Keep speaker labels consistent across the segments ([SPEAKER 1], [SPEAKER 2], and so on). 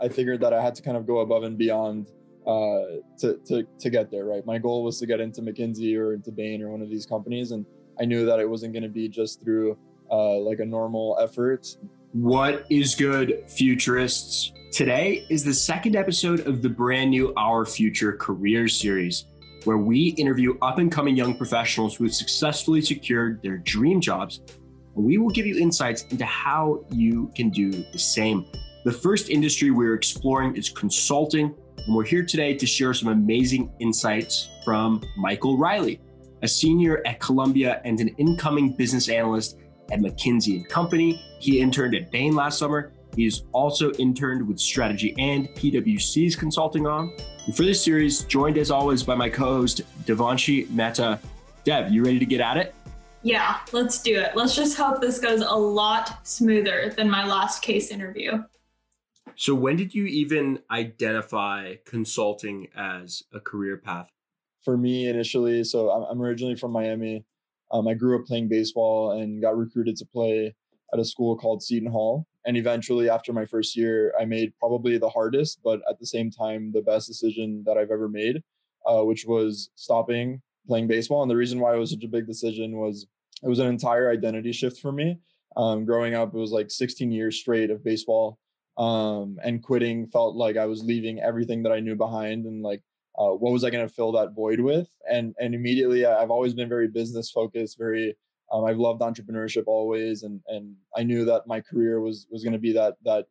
[SPEAKER 1] I figured that I had to kind of go above and beyond uh, to, to, to get there, right? My goal was to get into McKinsey or into Bain or one of these companies. And I knew that it wasn't going to be just through uh, like a normal effort.
[SPEAKER 2] What is good, futurists? Today is the second episode of the brand new Our Future Career series, where we interview up and coming young professionals who have successfully secured their dream jobs. And we will give you insights into how you can do the same. The first industry we're exploring is consulting, and we're here today to share some amazing insights from Michael Riley, a senior at Columbia and an incoming business analyst at McKinsey and Company. He interned at Bain last summer. He's also interned with Strategy and PwC's consulting arm. And for this series, joined as always by my co-host Devanshi Mehta. Dev, you ready to get at it?
[SPEAKER 3] Yeah, let's do it. Let's just hope this goes a lot smoother than my last case interview.
[SPEAKER 2] So, when did you even identify consulting as a career path?
[SPEAKER 1] For me, initially, so I'm originally from Miami. Um, I grew up playing baseball and got recruited to play at a school called Seton Hall. And eventually, after my first year, I made probably the hardest, but at the same time, the best decision that I've ever made, uh, which was stopping playing baseball. And the reason why it was such a big decision was it was an entire identity shift for me. Um, growing up, it was like 16 years straight of baseball um, and quitting felt like I was leaving everything that I knew behind and like uh, what was I going to fill that void with? And and immediately I've always been very business focused, very um, I've loved entrepreneurship always, and and I knew that my career was was going to be that that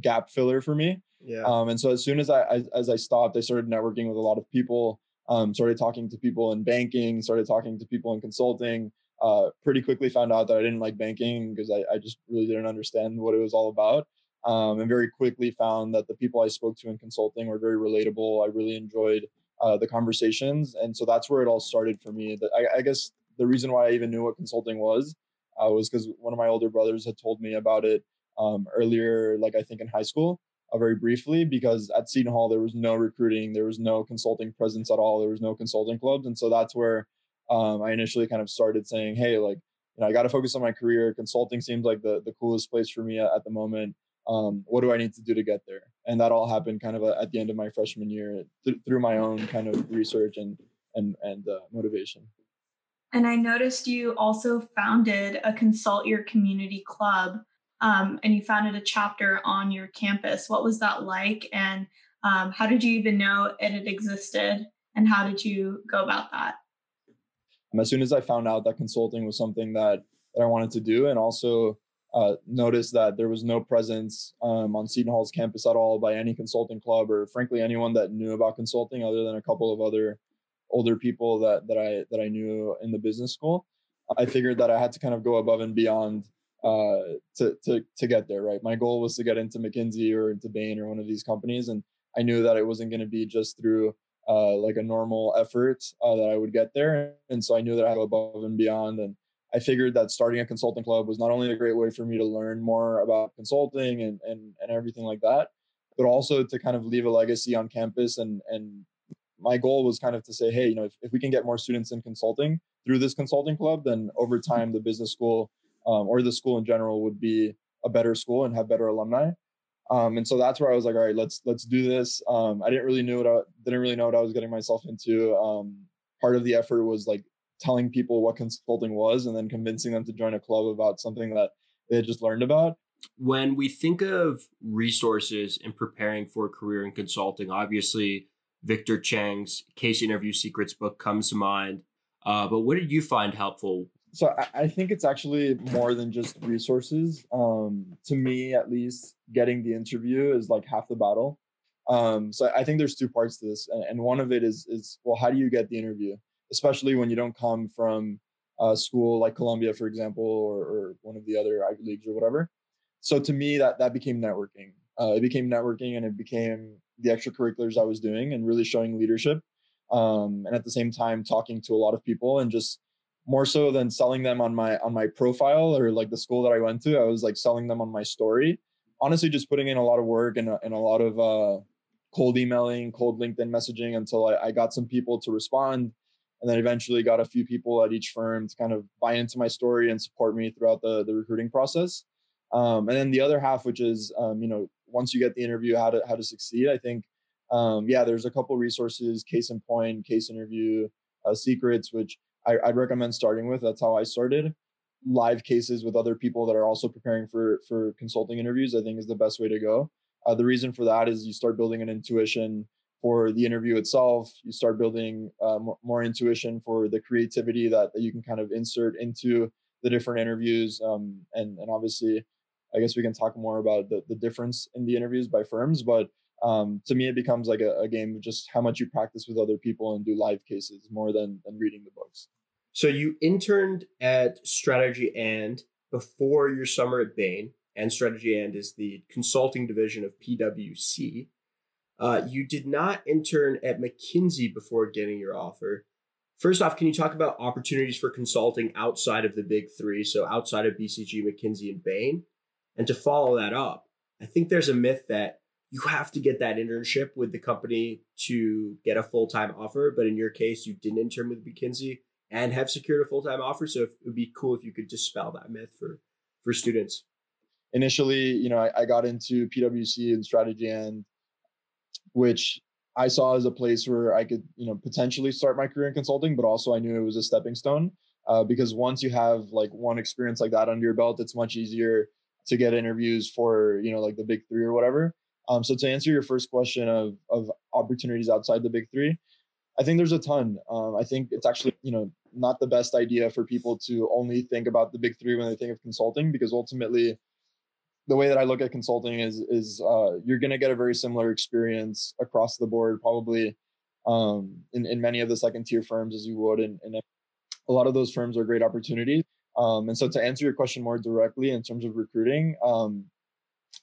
[SPEAKER 1] gap filler for me. Yeah. Um, and so as soon as I, I as I stopped, I started networking with a lot of people. Um, started talking to people in banking, started talking to people in consulting. Uh, pretty quickly found out that I didn't like banking because I, I just really didn't understand what it was all about um, and very quickly found that the people I spoke to in consulting were very relatable. I really enjoyed uh, the conversations, and so that's where it all started for me. I, I guess the reason why I even knew what consulting was uh, was because one of my older brothers had told me about it um, earlier, like I think in high school, uh, very briefly. Because at Seton Hall there was no recruiting, there was no consulting presence at all, there was no consulting clubs, and so that's where um, I initially kind of started saying, "Hey, like." You know, I got to focus on my career. Consulting seems like the, the coolest place for me at, at the moment um, what do I need to do to get there? And that all happened kind of at the end of my freshman year th- through my own kind of research and and and uh, motivation.
[SPEAKER 3] And I noticed you also founded a consult your community club, um, and you founded a chapter on your campus. What was that like, and um, how did you even know it had existed, and how did you go about that?
[SPEAKER 1] Um, as soon as I found out that consulting was something that that I wanted to do, and also uh, noticed that there was no presence um, on Seton Hall's campus at all by any consulting club or frankly anyone that knew about consulting other than a couple of other older people that that I that I knew in the business school. I figured that I had to kind of go above and beyond uh, to to to get there. Right, my goal was to get into McKinsey or into Bain or one of these companies, and I knew that it wasn't going to be just through uh, like a normal effort uh, that I would get there. And so I knew that I had to go above and beyond. And I figured that starting a consulting club was not only a great way for me to learn more about consulting and, and, and everything like that, but also to kind of leave a legacy on campus. And, and my goal was kind of to say, hey, you know, if, if we can get more students in consulting through this consulting club, then over time, the business school um, or the school in general would be a better school and have better alumni. Um, and so that's where I was like, all right, let's let's do this. Um, I didn't really know what I didn't really know what I was getting myself into. Um, part of the effort was like telling people what consulting was and then convincing them to join a club about something that they had just learned about.
[SPEAKER 2] When we think of resources in preparing for a career in consulting, obviously Victor Cheng's Case Interview Secrets book comes to mind. Uh, but what did you find helpful?
[SPEAKER 1] So I, I think it's actually more than just resources. Um, to me, at least, getting the interview is like half the battle. Um, so I think there's two parts to this, and, and one of it is is well, how do you get the interview? Especially when you don't come from a school like Columbia, for example, or, or one of the other Ivy Leagues or whatever. So to me, that that became networking. Uh, it became networking, and it became the extracurriculars I was doing, and really showing leadership. Um, and at the same time, talking to a lot of people, and just more so than selling them on my on my profile or like the school that I went to, I was like selling them on my story. Honestly, just putting in a lot of work and a, and a lot of uh, cold emailing, cold LinkedIn messaging until I, I got some people to respond and then eventually got a few people at each firm to kind of buy into my story and support me throughout the, the recruiting process. Um, and then the other half, which is, um, you know, once you get the interview how to how to succeed. I think um, yeah, there's a couple resources, case in point, case interview, uh, secrets, which I, I'd recommend starting with. That's how I started. Live cases with other people that are also preparing for for consulting interviews, I think, is the best way to go. Uh, the reason for that is you start building an intuition for the interview itself. You start building uh, more, intuition for the creativity that, that you can kind of insert into the different interviews. Um, and and obviously, I guess we can talk more about the the difference in the interviews by firms, but um, to me it becomes like a, a, game of just how much you practice with other people and do live cases more than than reading the books
[SPEAKER 2] so you interned at strategy and before your summer at bain and strategy and is the consulting division of pwc uh, you did not intern at mckinsey before getting your offer first off can you talk about opportunities for consulting outside of the big three so outside of bcg mckinsey and bain and to follow that up i think there's a myth that you have to get that internship with the company to get a full time offer. But in your case, you didn't intern with McKinsey and have secured a full time offer. So it would be cool if you could dispel that myth for for students.
[SPEAKER 1] Initially, you know, I, I got into PwC and strategy and which I saw as a place where I could, you know, potentially start my career in consulting, but also I knew it was a stepping stone. Uh, because once you have like one experience like that under your belt, it's much easier to get interviews for, you know, like the big three or whatever. Um, so to answer your first question of of opportunities outside the big three, I think there's a ton. Um, I think it's actually you know not the best idea for people to only think about the big three when they think of consulting because ultimately the way that I look at consulting is is uh, you're going to get a very similar experience across the board, probably um, in in many of the second tier firms as you would, and, a lot of those firms are great opportunities. Um, and so to answer your question more directly in terms of recruiting, um,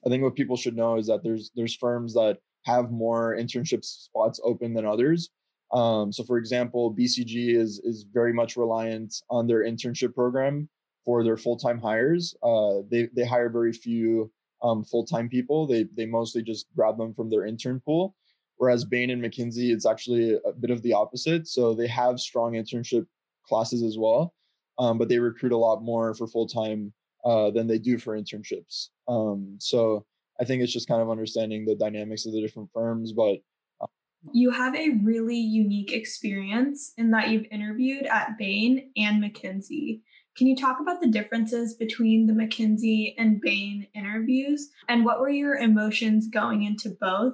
[SPEAKER 1] I think what people should know is that there's there's firms that have more internship spots open than others. Um, so, for example, BCG is is very much reliant on their internship program for their full time hires. Uh, they they hire very few um, full time people. They they mostly just grab them from their intern pool. Whereas Bain and McKinsey, it's actually a bit of the opposite. So they have strong internship classes as well, um, but they recruit a lot more for full time uh, than they do for internships. Um, so I think it's just kind of understanding the dynamics of the different firms. But
[SPEAKER 3] uh, you have a really unique experience in that you've interviewed at Bain and McKinsey. Can you talk about the differences between the McKinsey and Bain interviews and what were your emotions going into both?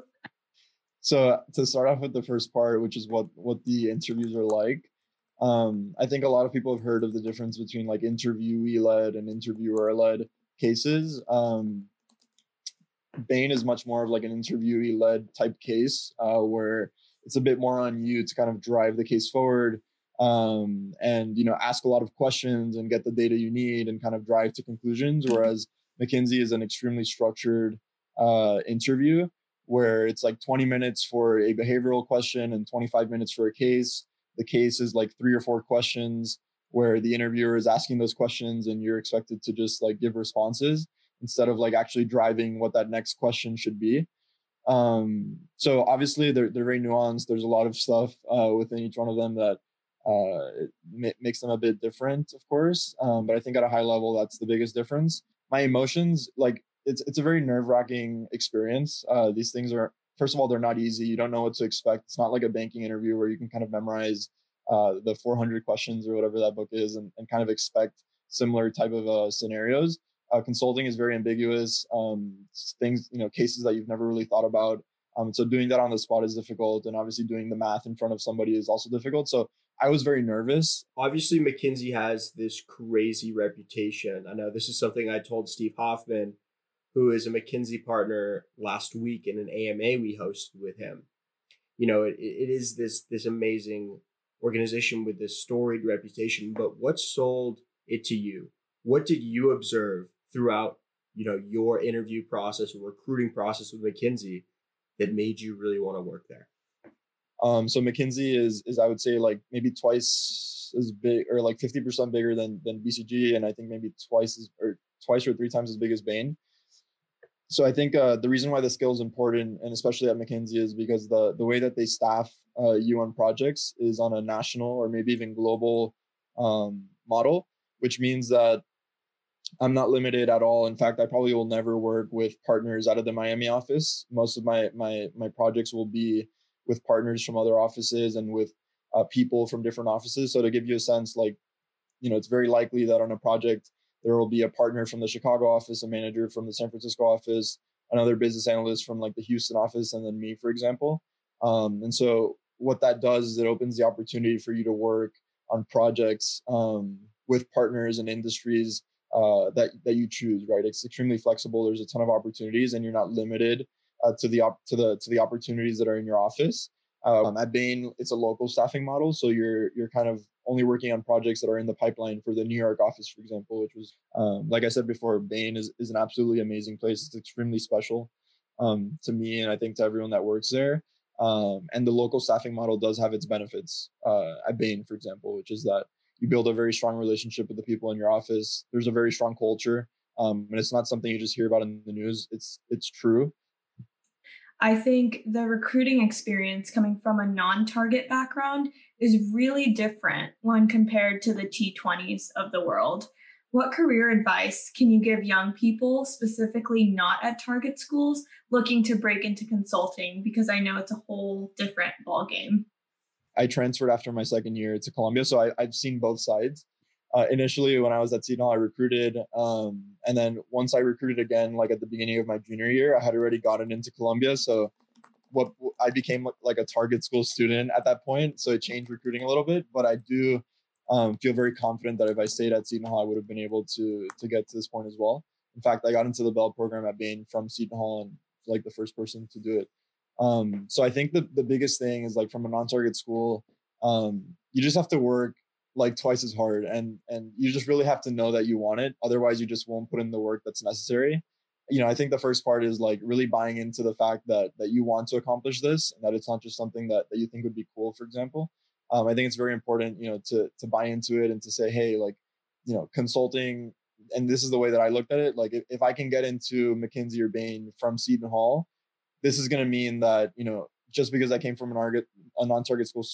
[SPEAKER 1] So to start off with the first part, which is what what the interviews are like, um, I think a lot of people have heard of the difference between like interviewee led and interviewer led cases. Um, Bain is much more of like an interviewee led type case uh, where it's a bit more on you to kind of drive the case forward um, and you know ask a lot of questions and get the data you need and kind of drive to conclusions. Whereas McKinsey is an extremely structured uh, interview where it's like 20 minutes for a behavioral question and 25 minutes for a case the case is like three or four questions where the interviewer is asking those questions and you're expected to just like give responses instead of like actually driving what that next question should be um so obviously they're, they're very nuanced there's a lot of stuff uh, within each one of them that uh ma- makes them a bit different of course um but i think at a high level that's the biggest difference my emotions like it's it's a very nerve-wracking experience uh these things are first of all, they're not easy. You don't know what to expect. It's not like a banking interview where you can kind of memorize uh, the 400 questions or whatever that book is and, and kind of expect similar type of uh, scenarios. Uh, consulting is very ambiguous. Um, things, you know, cases that you've never really thought about. Um, so doing that on the spot is difficult, and obviously doing the math in front of somebody is also difficult. So I was very nervous.
[SPEAKER 2] Obviously, McKinsey has this crazy reputation. I know this is something I told Steve Hoffman who is a McKinsey partner last week in an AMA we hosted with him. You know, it, it is this this amazing organization with this storied reputation, but what sold it to you? What did you observe throughout, you know, your interview process or recruiting process with McKinsey that made you really want to work there?
[SPEAKER 1] Um, so McKinsey is is I would say like maybe twice as big or like 50% bigger than than BCG and I think maybe twice as or twice or three times as big as Bain so I think uh, the reason why the skill is important, and especially at McKinsey, is because the the way that they staff uh, on projects is on a national or maybe even global um, model, which means that I'm not limited at all. In fact, I probably will never work with partners out of the Miami office. Most of my my my projects will be with partners from other offices and with uh, people from different offices. So to give you a sense, like, you know, it's very likely that on a project there will be a partner from the Chicago office, a manager from the San Francisco office, another business analyst from like the Houston office, and then me, for example. Um, and so what that does is it opens the opportunity for you to work on projects um, with partners and industries uh, that that you choose. Right, it's extremely flexible. There's a ton of opportunities, and you're not limited uh, to the op- to the to the opportunities that are in your office. Um, at Bain, it's a local staffing model, so you're you're kind of only working on projects that are in the pipeline for the New York office, for example, which was um, like I said before, Bain is is an absolutely amazing place. It's extremely special um, to me, and I think to everyone that works there. Um, and the local staffing model does have its benefits uh, at Bain, for example, which is that you build a very strong relationship with the people in your office. There's a very strong culture, um, and it's not something you just hear about in the news. It's it's true.
[SPEAKER 3] I think the recruiting experience coming from a non-target background is really different when compared to the T20s of the world. What career advice can you give young people, specifically not at target schools, looking to break into consulting? Because I know it's a whole different ballgame.
[SPEAKER 1] I transferred after my second year to Columbia, so I, have seen both sides. Uh, initially, when I was at Seton I recruited, um, and then once I recruited again, like at the beginning of my junior year, I had already gotten into Columbia, so what I became like a target school student at that point. So it changed recruiting a little bit, but I do um, feel very confident that if I stayed at Seton Hall, I would have been able to to get to this point as well. In fact, I got into the BEL program at Bain from Seton Hall and like the first person to do it. Um, so I think the the biggest thing is like from a non-target school, um, you just have to work like twice as hard and and you just really have to know that you want it. Otherwise, you just won't put in the work that's necessary. You know, I think the first part is like really buying into the fact that that you want to accomplish this and that it's not just something that that you think would be cool, for example um, I think it's very important, you know, to to buy into it and to say, hey, like, you know, consulting, and this is the way that I looked at it. Like, if, if I can get into McKinsey or Bain from Seton Hall, this is going to mean that you know, just because I came from an target, a non-target school,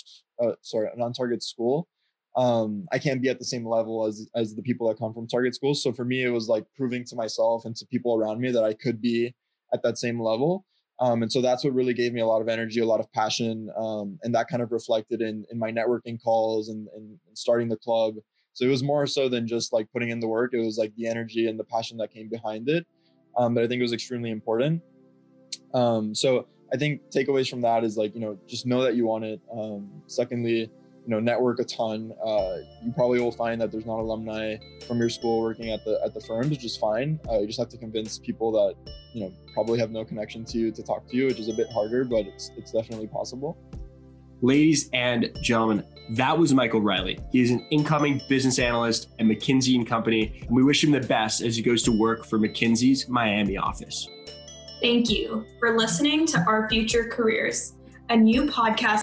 [SPEAKER 1] uh, sorry, a non-target school, um, I can't be at the same level as as the people that come from target schools. So for me, it was like proving to myself and to people around me that I could be at that same level. Um, and so that's what really gave me a lot of energy, a lot of passion, um, and that kind of reflected in in my networking calls and, and, starting the club. So it was more so than just like putting in the work. It was like the energy and the passion that came behind it. Um, that I think it was extremely important. Um, so I think takeaways from that is like you know just know that you want it. Um, secondly, you know network a ton uh, you probably will find that there's not alumni from your school working at the at the firms which is fine. Uh, you just have to convince people that you know probably have no connection to you to talk to you which is a bit harder but it's it's definitely possible.
[SPEAKER 2] Ladies and gentlemen that was michael riley. He is an incoming business analyst at mckinsey and company and we wish him the best as he goes to work for mckinsey's miami office.
[SPEAKER 3] Thank you for listening to our future careers a new podcast